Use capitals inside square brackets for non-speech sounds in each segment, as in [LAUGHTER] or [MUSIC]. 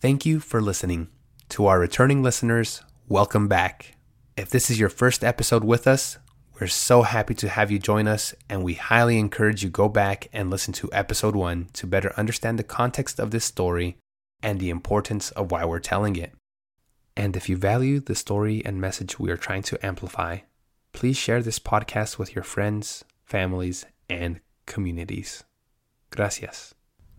Thank you for listening. To our returning listeners, welcome back. If this is your first episode with us, we're so happy to have you join us, and we highly encourage you go back and listen to episode 1 to better understand the context of this story and the importance of why we're telling it. And if you value the story and message we are trying to amplify, please share this podcast with your friends, families, and communities. Gracias.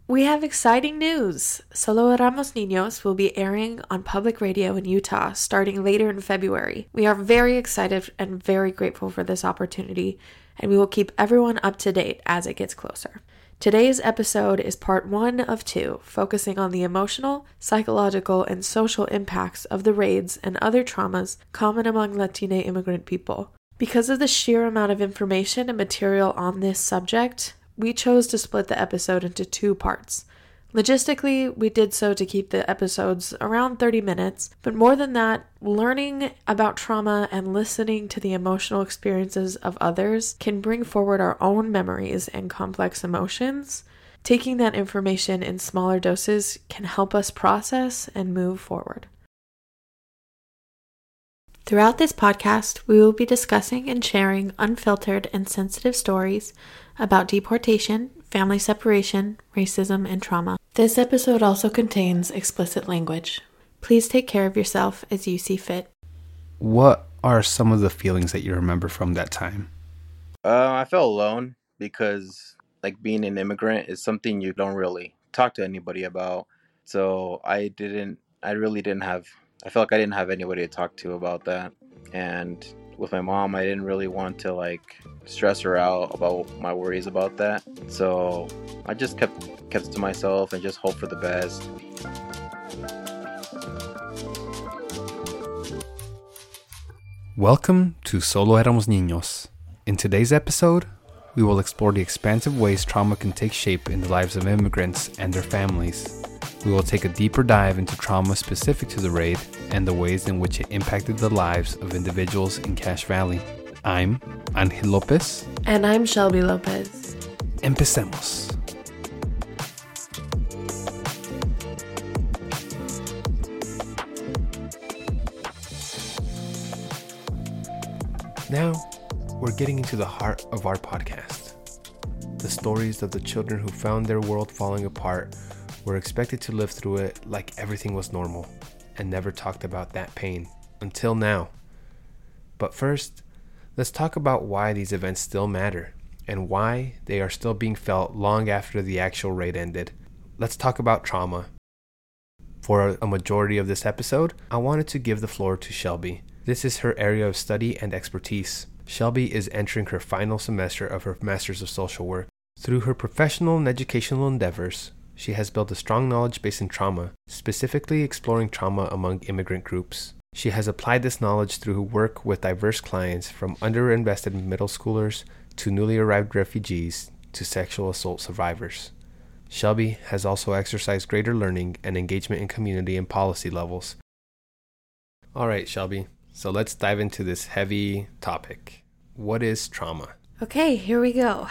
We have exciting news. Solo Éramos Niños will be airing on public radio in Utah starting later in February. We are very excited and very grateful for this opportunity, and we will keep everyone up to date as it gets closer. Today's episode is part one of two, focusing on the emotional, psychological, and social impacts of the raids and other traumas common among Latine immigrant people. Because of the sheer amount of information and material on this subject, we chose to split the episode into two parts. Logistically, we did so to keep the episodes around 30 minutes, but more than that, learning about trauma and listening to the emotional experiences of others can bring forward our own memories and complex emotions. Taking that information in smaller doses can help us process and move forward. Throughout this podcast, we will be discussing and sharing unfiltered and sensitive stories about deportation, family separation, racism, and trauma. This episode also contains explicit language. Please take care of yourself as you see fit. What are some of the feelings that you remember from that time? Uh, I felt alone because, like, being an immigrant is something you don't really talk to anybody about. So I didn't, I really didn't have, I felt like I didn't have anybody to talk to about that. And with my mom, I didn't really want to like stress her out about my worries about that. So I just kept kept to myself and just hope for the best. Welcome to Solo Éramos Niños. In today's episode, we will explore the expansive ways trauma can take shape in the lives of immigrants and their families. We will take a deeper dive into trauma specific to the raid and the ways in which it impacted the lives of individuals in Cache Valley. I'm Angel Lopez. And I'm Shelby Lopez. Empecemos. Now, we're getting into the heart of our podcast. The stories of the children who found their world falling apart were expected to live through it like everything was normal and never talked about that pain until now. But first, let's talk about why these events still matter and why they are still being felt long after the actual raid ended. Let's talk about trauma. For a majority of this episode, I wanted to give the floor to Shelby. This is her area of study and expertise. Shelby is entering her final semester of her Masters of Social Work. Through her professional and educational endeavors, she has built a strong knowledge base in trauma, specifically exploring trauma among immigrant groups. She has applied this knowledge through work with diverse clients from underinvested middle schoolers to newly arrived refugees to sexual assault survivors. Shelby has also exercised greater learning and engagement in community and policy levels. All right, Shelby, so let's dive into this heavy topic. What is trauma? Okay, here we go.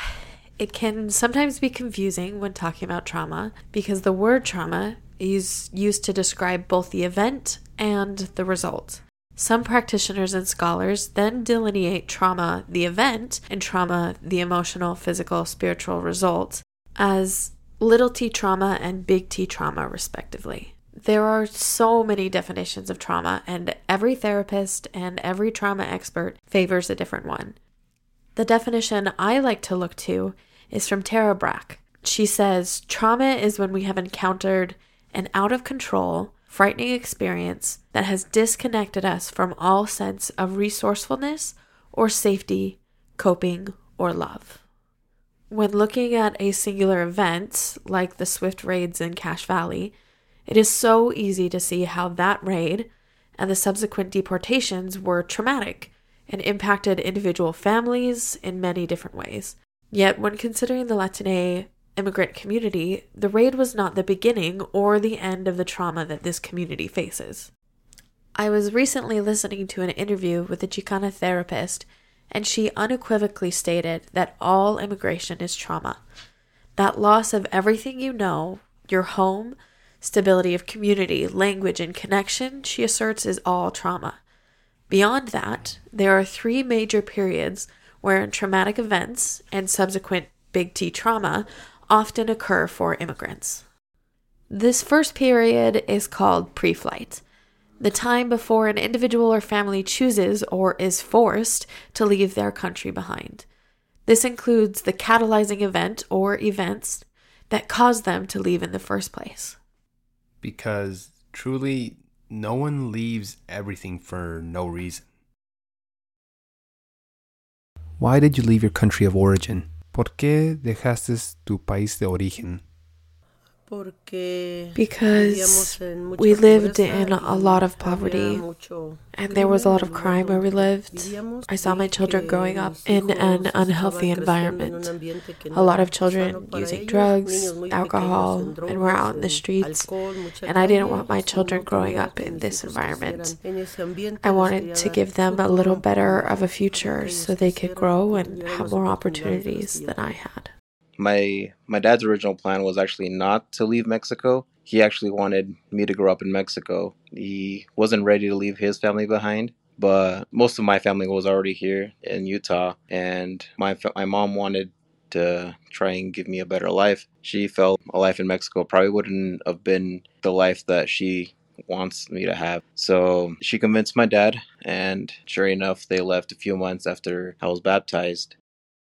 It can sometimes be confusing when talking about trauma because the word trauma is used to describe both the event and the result. Some practitioners and scholars then delineate trauma, the event, and trauma, the emotional, physical, spiritual result, as little t trauma and big T trauma, respectively. There are so many definitions of trauma, and every therapist and every trauma expert favors a different one. The definition I like to look to is from Tara Brach. She says trauma is when we have encountered an out of control, frightening experience that has disconnected us from all sense of resourcefulness or safety, coping, or love. When looking at a singular event like the swift raids in Cache Valley, it is so easy to see how that raid and the subsequent deportations were traumatic and impacted individual families in many different ways. Yet, when considering the Latine immigrant community, the raid was not the beginning or the end of the trauma that this community faces. I was recently listening to an interview with a Chicana therapist, and she unequivocally stated that all immigration is trauma. That loss of everything you know, your home, Stability of community, language, and connection, she asserts, is all trauma. Beyond that, there are three major periods wherein traumatic events and subsequent big T trauma often occur for immigrants. This first period is called pre flight, the time before an individual or family chooses or is forced to leave their country behind. This includes the catalyzing event or events that caused them to leave in the first place. Because truly, no one leaves everything for no reason. Why did you leave your country of origin? ¿Por qué dejaste tu país de origen? Because we lived in a lot of poverty and there was a lot of crime where we lived. I saw my children growing up in an unhealthy environment. A lot of children using drugs, alcohol, and were out in the streets. And I didn't want my children growing up in this environment. I wanted to give them a little better of a future so they could grow and have more opportunities than I had my my dad's original plan was actually not to leave Mexico. He actually wanted me to grow up in Mexico. He wasn't ready to leave his family behind, but most of my family was already here in Utah, and my my mom wanted to try and give me a better life. She felt a life in Mexico probably wouldn't have been the life that she wants me to have. So she convinced my dad, and sure enough, they left a few months after I was baptized.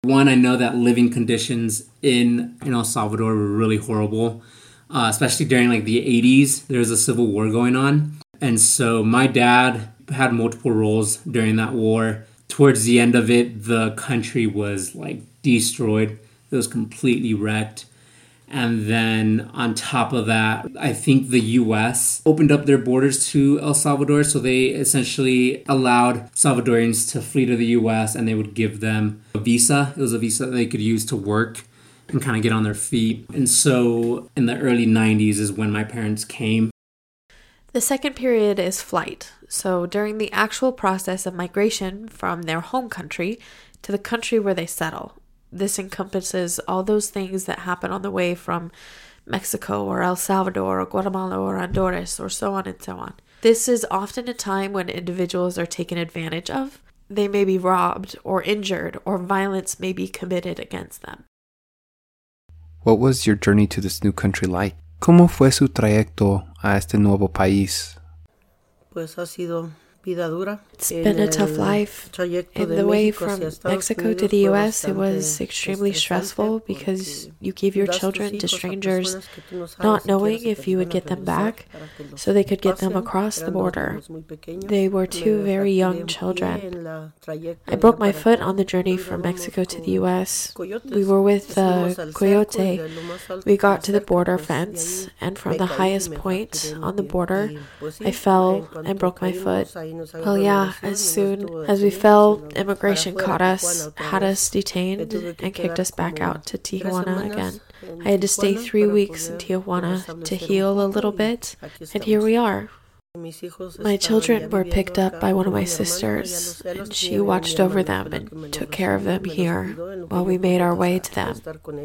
One, I know that living conditions in, in El Salvador were really horrible, uh, especially during like the 80s. There was a civil war going on. And so my dad had multiple roles during that war. Towards the end of it, the country was like destroyed, it was completely wrecked. And then on top of that, I think the US opened up their borders to El Salvador. So they essentially allowed Salvadorians to flee to the US and they would give them a visa. It was a visa that they could use to work and kind of get on their feet. And so in the early 90s is when my parents came. The second period is flight. So during the actual process of migration from their home country to the country where they settle this encompasses all those things that happen on the way from Mexico or El Salvador or Guatemala or Honduras or so on and so on. This is often a time when individuals are taken advantage of. They may be robbed or injured, or violence may be committed against them. What was your journey to this new country like? ¿Cómo fue su trayecto a este nuevo país? Pues ha sido vida dura. It's been a tough life. In the way from Mexico to the US, it was extremely stressful because you gave your children to strangers, not knowing if you would get them back, so they could get them across the border. They were two very young children. I broke my foot on the journey from Mexico to the US. We were with the coyote. We got to the border fence, and from the highest point on the border, I fell and broke my foot. Well, yeah, as soon as we fell, immigration caught us, had us detained, and kicked us back out to Tijuana again. I had to stay three weeks in Tijuana to heal a little bit, and here we are. My children were picked up by one of my sisters, and she watched over them and took care of them here while we made our way to them.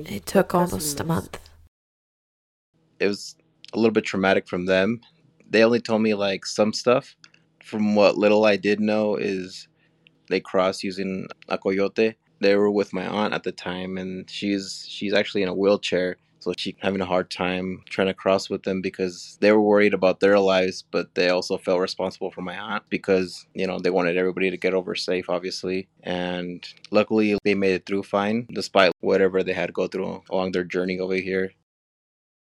It took almost a month. It was a little bit traumatic from them. They only told me like some stuff, from what little I did know, is they cross using a coyote. They were with my aunt at the time, and she's she's actually in a wheelchair, so she's having a hard time trying to cross with them because they were worried about their lives, but they also felt responsible for my aunt because you know they wanted everybody to get over safe, obviously. And luckily, they made it through fine, despite whatever they had to go through along their journey over here.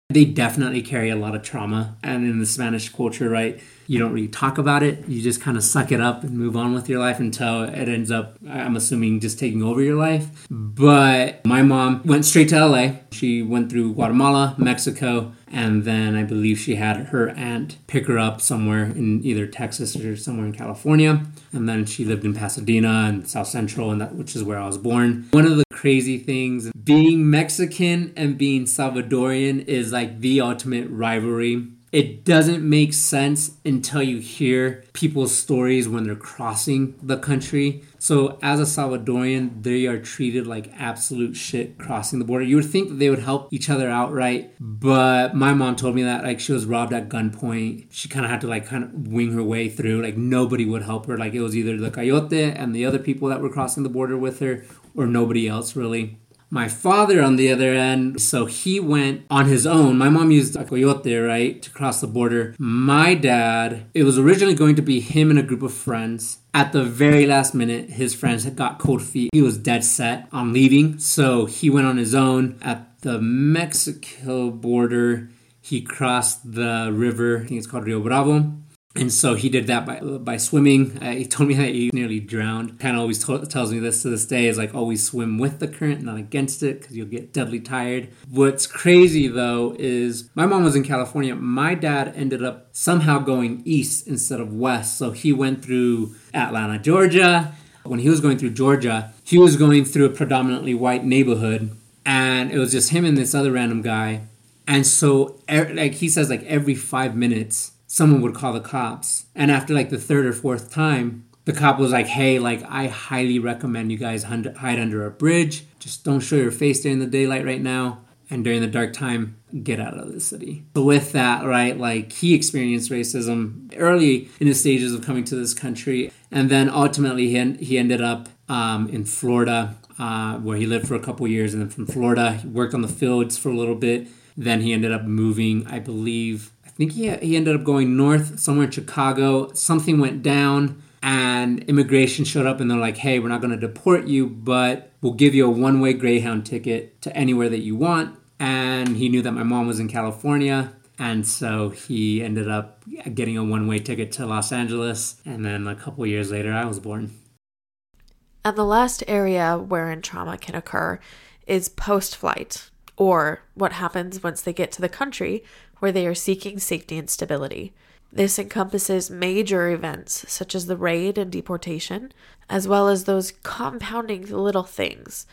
They definitely carry a lot of trauma, and in the Spanish culture, right? you don't really talk about it. You just kind of suck it up and move on with your life until it ends up, I'm assuming, just taking over your life. But my mom went straight to LA. She went through Guatemala, Mexico, and then I believe she had her aunt pick her up somewhere in either Texas or somewhere in California. And then she lived in Pasadena and South Central, and that which is where I was born. One of the crazy things being Mexican and being Salvadorian is like the ultimate rivalry it doesn't make sense until you hear people's stories when they're crossing the country. So, as a Salvadorian, they are treated like absolute shit crossing the border. You would think that they would help each other out, right? But my mom told me that like she was robbed at gunpoint. She kind of had to like kind of wing her way through. Like nobody would help her. Like it was either the coyote and the other people that were crossing the border with her, or nobody else really. My father, on the other end, so he went on his own. My mom used a coyote, right, to cross the border. My dad, it was originally going to be him and a group of friends. At the very last minute, his friends had got cold feet. He was dead set on leaving, so he went on his own. At the Mexico border, he crossed the river, I think it's called Rio Bravo and so he did that by by swimming. Uh, he told me that he nearly drowned. Kind of always to- tells me this to this day is like always swim with the current, not against it, because you'll get deadly tired. What's crazy though is my mom was in California. My dad ended up somehow going east instead of west, so he went through Atlanta, Georgia. When he was going through Georgia, he was going through a predominantly white neighborhood, and it was just him and this other random guy. And so, er, like he says, like every five minutes someone would call the cops. And after like the third or fourth time, the cop was like, hey, like, I highly recommend you guys hide under a bridge. Just don't show your face during the daylight right now. And during the dark time, get out of the city. But with that, right, like he experienced racism early in his stages of coming to this country. And then ultimately, he, he ended up um, in Florida, uh, where he lived for a couple years. And then from Florida, he worked on the fields for a little bit. Then he ended up moving, I believe, think he, he ended up going north somewhere in Chicago. Something went down and immigration showed up and they're like, hey, we're not going to deport you, but we'll give you a one way Greyhound ticket to anywhere that you want. And he knew that my mom was in California. And so he ended up getting a one way ticket to Los Angeles. And then a couple years later, I was born. And the last area wherein trauma can occur is post flight, or what happens once they get to the country where they are seeking safety and stability. This encompasses major events such as the raid and deportation, as well as those compounding little things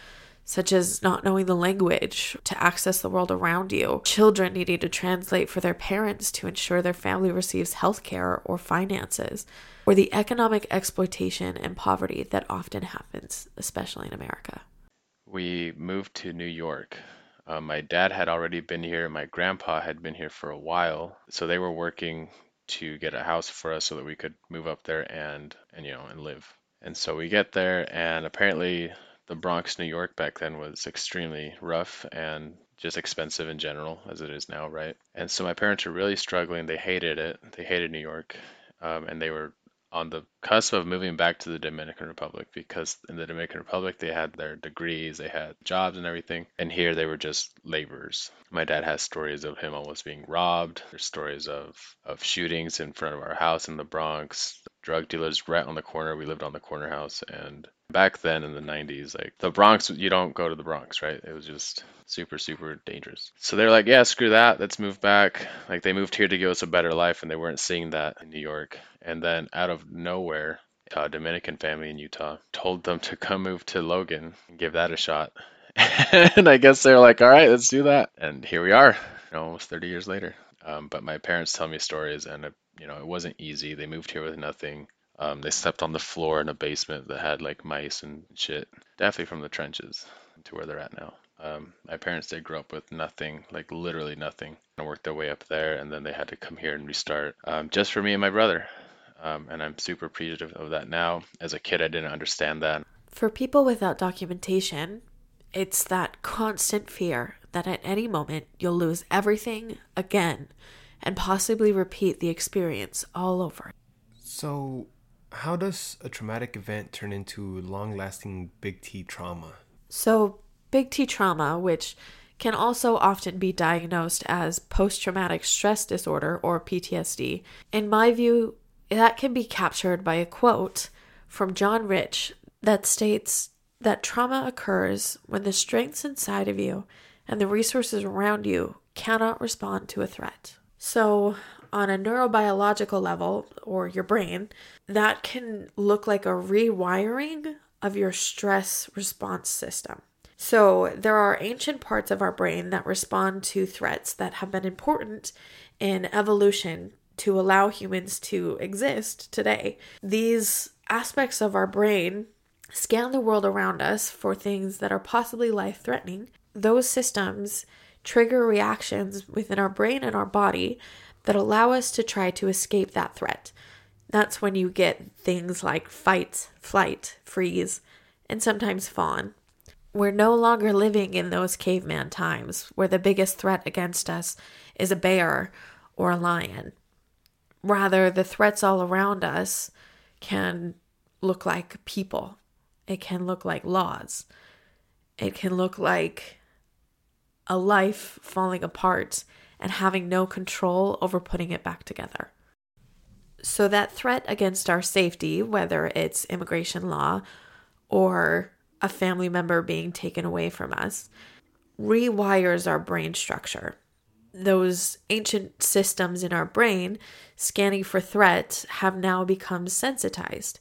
such as not knowing the language to access the world around you, children needing to translate for their parents to ensure their family receives health care or finances, or the economic exploitation and poverty that often happens, especially in America. We moved to New York uh, my dad had already been here. My grandpa had been here for a while, so they were working to get a house for us so that we could move up there and and you know and live. And so we get there, and apparently the Bronx, New York back then was extremely rough and just expensive in general, as it is now, right? And so my parents were really struggling. They hated it. They hated New York, um, and they were on the cusp of moving back to the Dominican Republic because in the Dominican Republic they had their degrees, they had jobs and everything, and here they were just laborers. My dad has stories of him almost being robbed. There's stories of of shootings in front of our house in the Bronx. Drug dealers right on the corner. We lived on the corner house, and back then in the 90s, like the Bronx, you don't go to the Bronx, right? It was just super, super dangerous. So they're like, yeah, screw that. Let's move back. Like they moved here to give us a better life, and they weren't seeing that in New York. And then out of nowhere, a Dominican family in Utah told them to come move to Logan and give that a shot. [LAUGHS] and I guess they're like, all right, let's do that. And here we are, you know, almost 30 years later. Um, but my parents tell me stories, and it, you know, it wasn't easy. They moved here with nothing. Um, they slept on the floor in a basement that had like mice and shit. Definitely from the trenches to where they're at now. Um, my parents they grew up with nothing, like literally nothing, and worked their way up there, and then they had to come here and restart um, just for me and my brother. Um, and I'm super appreciative of that now. As a kid, I didn't understand that. For people without documentation, it's that constant fear that at any moment you'll lose everything again and possibly repeat the experience all over. So, how does a traumatic event turn into long lasting big T trauma? So, big T trauma, which can also often be diagnosed as post traumatic stress disorder or PTSD, in my view, that can be captured by a quote from John Rich that states that trauma occurs when the strengths inside of you and the resources around you cannot respond to a threat. So, on a neurobiological level, or your brain, that can look like a rewiring of your stress response system. So, there are ancient parts of our brain that respond to threats that have been important in evolution to allow humans to exist today. These aspects of our brain scan the world around us for things that are possibly life threatening. Those systems trigger reactions within our brain and our body that allow us to try to escape that threat. That's when you get things like fight, flight, freeze, and sometimes fawn. We're no longer living in those caveman times where the biggest threat against us is a bear or a lion. Rather, the threats all around us can look like people, it can look like laws, it can look like a life falling apart and having no control over putting it back together. So, that threat against our safety, whether it's immigration law or a family member being taken away from us, rewires our brain structure. Those ancient systems in our brain scanning for threat have now become sensitized,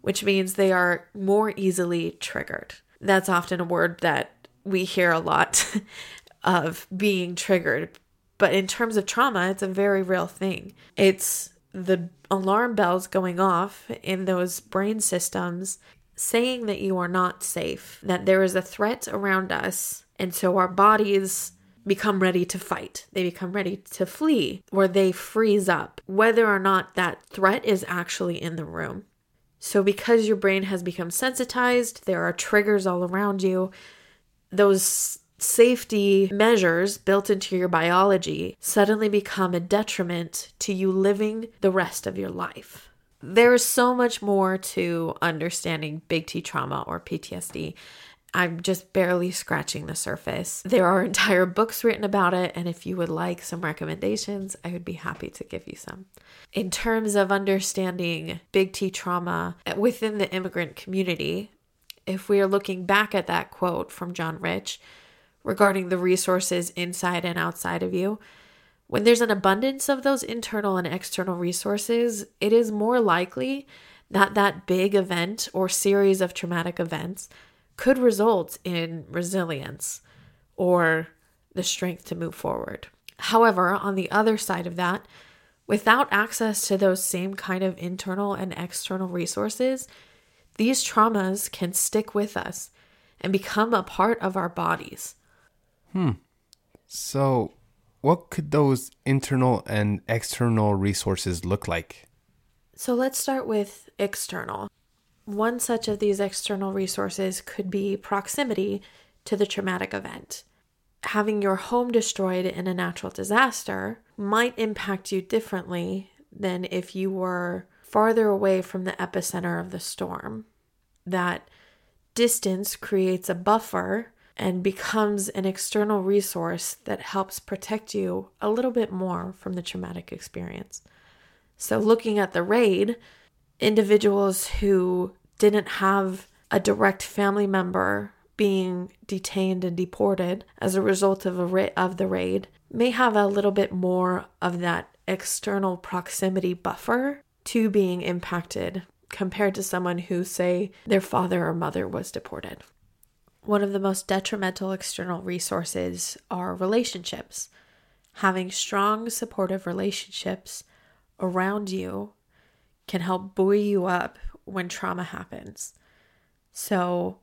which means they are more easily triggered. That's often a word that we hear a lot [LAUGHS] of being triggered. But in terms of trauma, it's a very real thing. It's the alarm bells going off in those brain systems saying that you are not safe, that there is a threat around us. And so our bodies become ready to fight. They become ready to flee, or they freeze up, whether or not that threat is actually in the room. So, because your brain has become sensitized, there are triggers all around you. Those safety measures built into your biology suddenly become a detriment to you living the rest of your life. There's so much more to understanding big T trauma or PTSD. I'm just barely scratching the surface. There are entire books written about it, and if you would like some recommendations, I would be happy to give you some. In terms of understanding big T trauma within the immigrant community, if we are looking back at that quote from John Rich, regarding the resources inside and outside of you. When there's an abundance of those internal and external resources, it is more likely that that big event or series of traumatic events could result in resilience or the strength to move forward. However, on the other side of that, without access to those same kind of internal and external resources, these traumas can stick with us and become a part of our bodies. Hmm. So, what could those internal and external resources look like? So, let's start with external. One such of these external resources could be proximity to the traumatic event. Having your home destroyed in a natural disaster might impact you differently than if you were farther away from the epicenter of the storm. That distance creates a buffer and becomes an external resource that helps protect you a little bit more from the traumatic experience. So, looking at the raid, individuals who didn't have a direct family member being detained and deported as a result of a ra- of the raid may have a little bit more of that external proximity buffer to being impacted compared to someone who say their father or mother was deported. One of the most detrimental external resources are relationships. Having strong, supportive relationships around you can help buoy you up when trauma happens. So,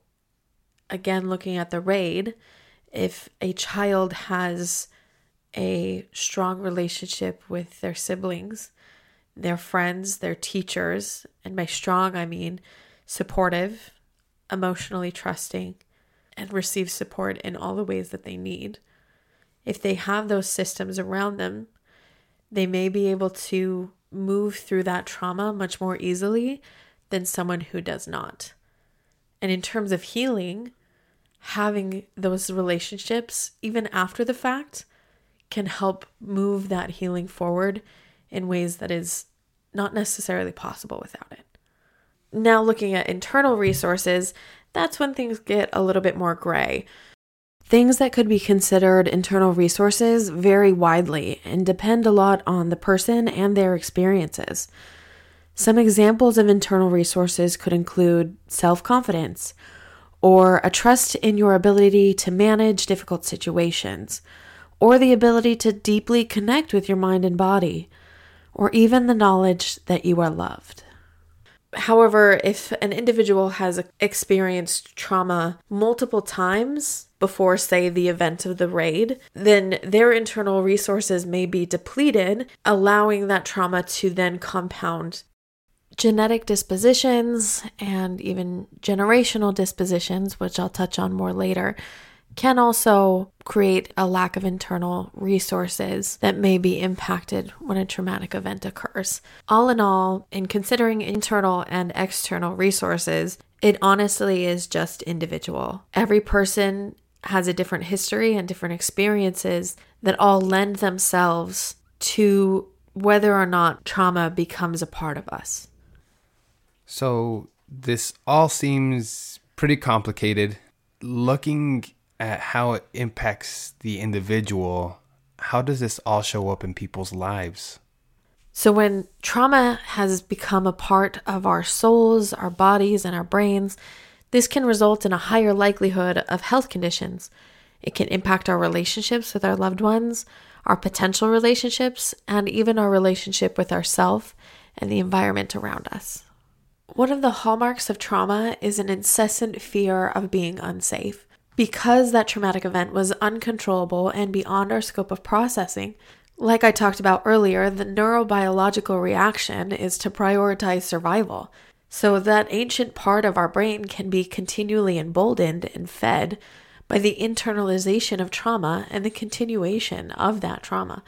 again, looking at the raid, if a child has a strong relationship with their siblings, their friends, their teachers, and by strong, I mean supportive, emotionally trusting, and receive support in all the ways that they need. If they have those systems around them, they may be able to move through that trauma much more easily than someone who does not. And in terms of healing, having those relationships, even after the fact, can help move that healing forward in ways that is not necessarily possible without it. Now, looking at internal resources, that's when things get a little bit more gray. Things that could be considered internal resources vary widely and depend a lot on the person and their experiences. Some examples of internal resources could include self confidence, or a trust in your ability to manage difficult situations, or the ability to deeply connect with your mind and body, or even the knowledge that you are loved. However, if an individual has experienced trauma multiple times before, say, the event of the raid, then their internal resources may be depleted, allowing that trauma to then compound genetic dispositions and even generational dispositions, which I'll touch on more later, can also create a lack of internal resources that may be impacted when a traumatic event occurs. All in all, in considering internal and external resources, it honestly is just individual. Every person has a different history and different experiences that all lend themselves to whether or not trauma becomes a part of us. So, this all seems pretty complicated. Looking at how it impacts the individual, how does this all show up in people's lives? So, when trauma has become a part of our souls, our bodies, and our brains, this can result in a higher likelihood of health conditions. It can impact our relationships with our loved ones, our potential relationships, and even our relationship with ourself and the environment around us. One of the hallmarks of trauma is an incessant fear of being unsafe. Because that traumatic event was uncontrollable and beyond our scope of processing, like I talked about earlier, the neurobiological reaction is to prioritize survival. So that ancient part of our brain can be continually emboldened and fed by the internalization of trauma and the continuation of that trauma.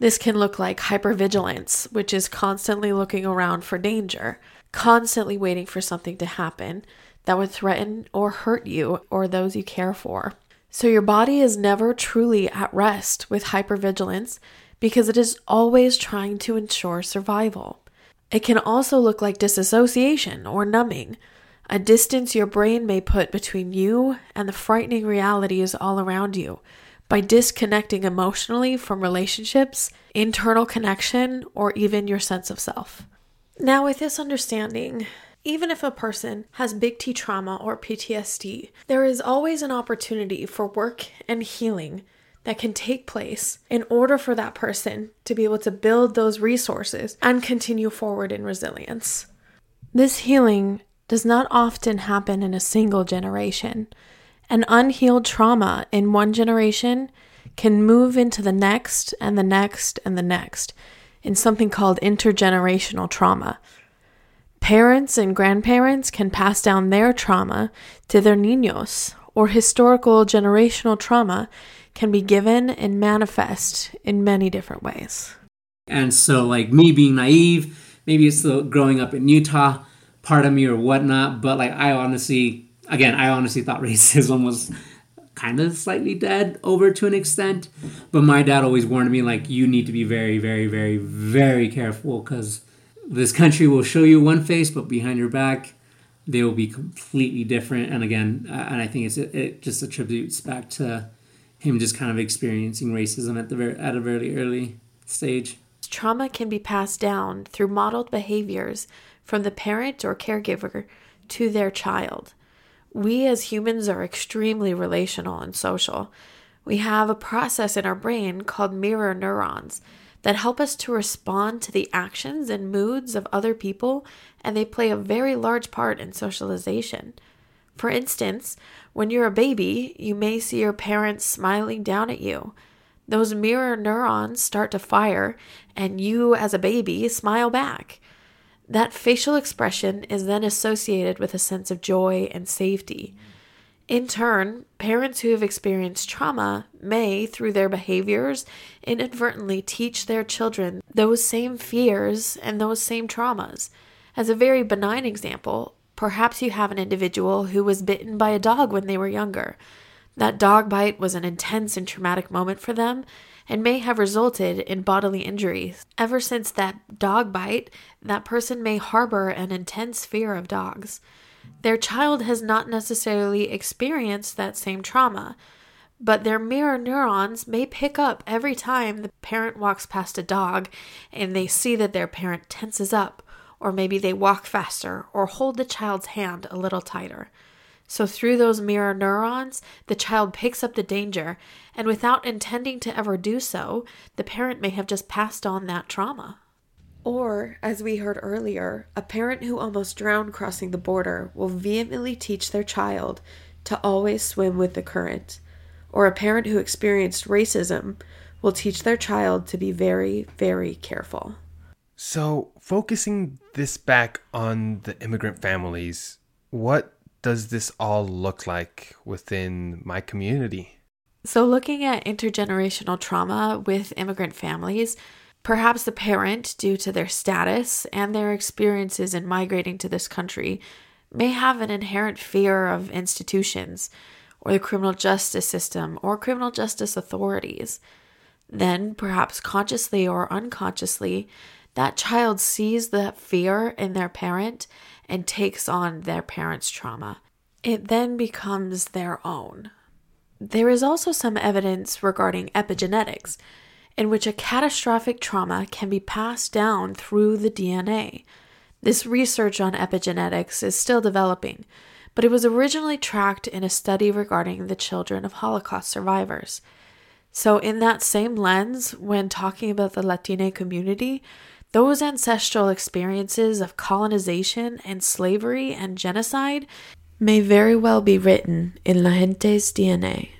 This can look like hypervigilance, which is constantly looking around for danger, constantly waiting for something to happen, that would threaten or hurt you or those you care for. So your body is never truly at rest with hypervigilance because it is always trying to ensure survival. It can also look like disassociation or numbing, a distance your brain may put between you and the frightening realities all around you by disconnecting emotionally from relationships, internal connection, or even your sense of self. Now, with this understanding, even if a person has big T trauma or PTSD, there is always an opportunity for work and healing that can take place in order for that person to be able to build those resources and continue forward in resilience. This healing does not often happen in a single generation. An unhealed trauma in one generation can move into the next and the next and the next in something called intergenerational trauma, Parents and grandparents can pass down their trauma to their niños, or historical generational trauma can be given and manifest in many different ways. And so, like me being naive, maybe it's the growing up in Utah part of me or whatnot, but like I honestly, again, I honestly thought [LAUGHS] racism was kind of slightly dead over to an extent. But my dad always warned me, like, you need to be very, very, very, very careful because this country will show you one face, but behind your back, they will be completely different. And again, and I think it's it just attributes back to him just kind of experiencing racism at the very at a very early stage. Trauma can be passed down through modeled behaviors from the parent or caregiver to their child. We as humans are extremely relational and social. We have a process in our brain called mirror neurons that help us to respond to the actions and moods of other people, and they play a very large part in socialization. For instance, when you're a baby, you may see your parents smiling down at you. Those mirror neurons start to fire, and you, as a baby, smile back. That facial expression is then associated with a sense of joy and safety. In turn, parents who have experienced trauma may, through their behaviors, inadvertently teach their children those same fears and those same traumas. As a very benign example, perhaps you have an individual who was bitten by a dog when they were younger. That dog bite was an intense and traumatic moment for them and may have resulted in bodily injuries. Ever since that dog bite, that person may harbor an intense fear of dogs. Their child has not necessarily experienced that same trauma, but their mirror neurons may pick up every time the parent walks past a dog and they see that their parent tenses up, or maybe they walk faster or hold the child's hand a little tighter. So, through those mirror neurons, the child picks up the danger, and without intending to ever do so, the parent may have just passed on that trauma. Or, as we heard earlier, a parent who almost drowned crossing the border will vehemently teach their child to always swim with the current. Or a parent who experienced racism will teach their child to be very, very careful. So, focusing this back on the immigrant families, what does this all look like within my community? So, looking at intergenerational trauma with immigrant families, perhaps the parent, due to their status and their experiences in migrating to this country, may have an inherent fear of institutions or the criminal justice system or criminal justice authorities. Then, perhaps consciously or unconsciously, that child sees that fear in their parent and takes on their parent's trauma. It then becomes their own. There is also some evidence regarding epigenetics, in which a catastrophic trauma can be passed down through the DNA. This research on epigenetics is still developing, but it was originally tracked in a study regarding the children of Holocaust survivors. So, in that same lens, when talking about the Latine community, those ancestral experiences of colonization and slavery and genocide may very well be written in La Gente's DNA.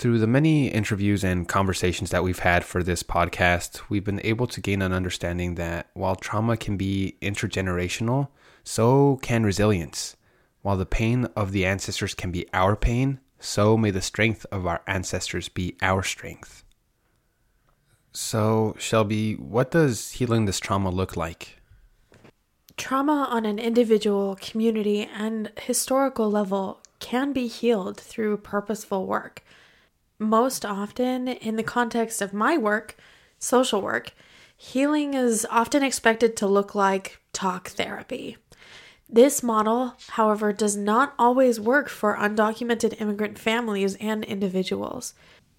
Through the many interviews and conversations that we've had for this podcast, we've been able to gain an understanding that while trauma can be intergenerational, so can resilience. While the pain of the ancestors can be our pain, so may the strength of our ancestors be our strength. So, Shelby, what does healing this trauma look like? Trauma on an individual, community, and historical level can be healed through purposeful work. Most often, in the context of my work, social work, healing is often expected to look like talk therapy. This model, however, does not always work for undocumented immigrant families and individuals.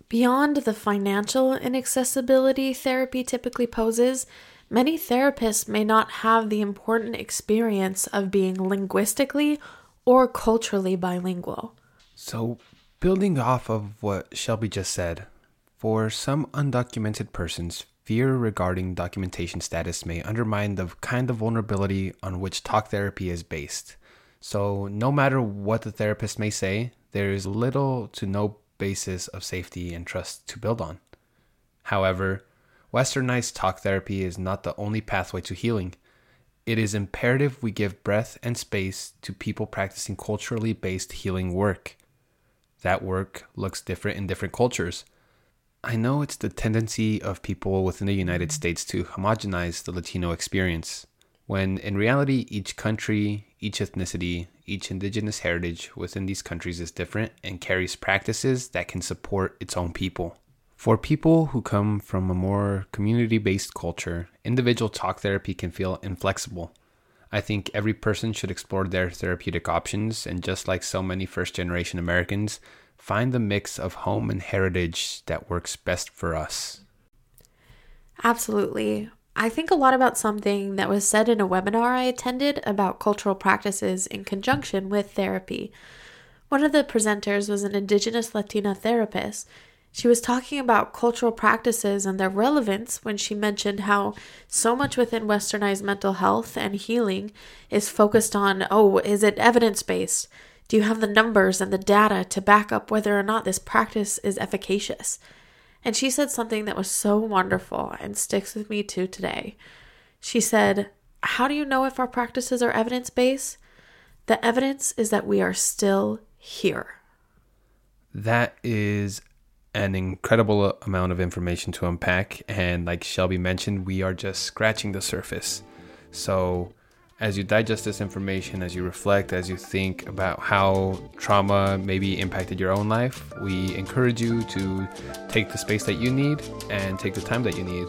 Beyond the financial inaccessibility therapy typically poses, many therapists may not have the important experience of being linguistically or culturally bilingual. So, building off of what Shelby just said, for some undocumented persons, fear regarding documentation status may undermine the kind of vulnerability on which talk therapy is based. So, no matter what the therapist may say, there is little to no basis of safety and trust to build on. However, westernized talk therapy is not the only pathway to healing. It is imperative we give breath and space to people practicing culturally based healing work. That work looks different in different cultures. I know it's the tendency of people within the United mm-hmm. States to homogenize the Latino experience, when in reality, each country, each ethnicity, each indigenous heritage within these countries is different and carries practices that can support its own people. For people who come from a more community based culture, individual talk therapy can feel inflexible. I think every person should explore their therapeutic options and, just like so many first generation Americans, find the mix of home and heritage that works best for us. Absolutely. I think a lot about something that was said in a webinar I attended about cultural practices in conjunction with therapy. One of the presenters was an Indigenous Latina therapist. She was talking about cultural practices and their relevance when she mentioned how so much within westernized mental health and healing is focused on oh, is it evidence based? Do you have the numbers and the data to back up whether or not this practice is efficacious? And she said something that was so wonderful and sticks with me to today. She said, How do you know if our practices are evidence based? The evidence is that we are still here. That is an incredible amount of information to unpack. And like Shelby mentioned, we are just scratching the surface. So, as you digest this information, as you reflect, as you think about how trauma maybe impacted your own life, we encourage you to take the space that you need and take the time that you need.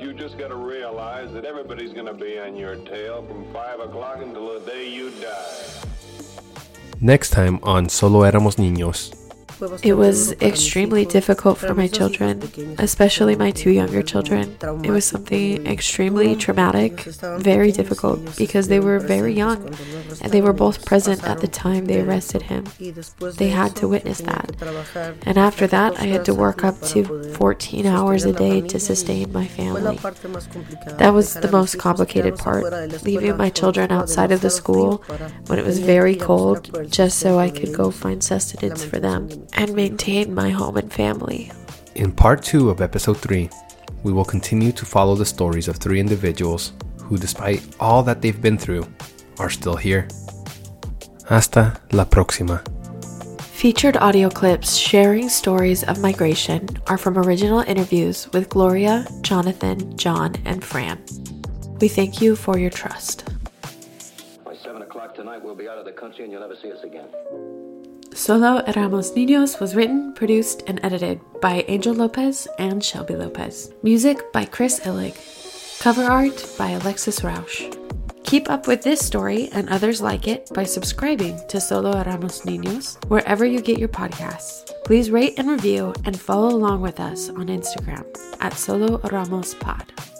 You just got to realize that everybody's going to be on your tail from 5 o'clock until the day you die. Next time on Solo Éramos Niños. It was extremely difficult for my children, especially my two younger children. It was something extremely traumatic, very difficult, because they were very young and they were both present at the time they arrested him. They had to witness that. And after that, I had to work up to 14 hours a day to sustain my family. That was the most complicated part, leaving my children outside of the school when it was very cold just so I could go find sustenance for them and maintain my home and family. In part two of episode three, we will continue to follow the stories of three individuals who, despite all that they've been through, are still here. Hasta la próxima. Featured audio clips sharing stories of migration are from original interviews with Gloria, Jonathan, John, and Fran. We thank you for your trust. By 7 o'clock tonight, we'll be out of the country and you'll never see us again. Solo Éramos Niños was written, produced, and edited by Angel Lopez and Shelby Lopez. Music by Chris Illig. Cover art by Alexis Rausch. Keep up with this story and others like it by subscribing to Solo Éramos Niños wherever you get your podcasts. Please rate and review and follow along with us on Instagram at Solo Éramos Pod.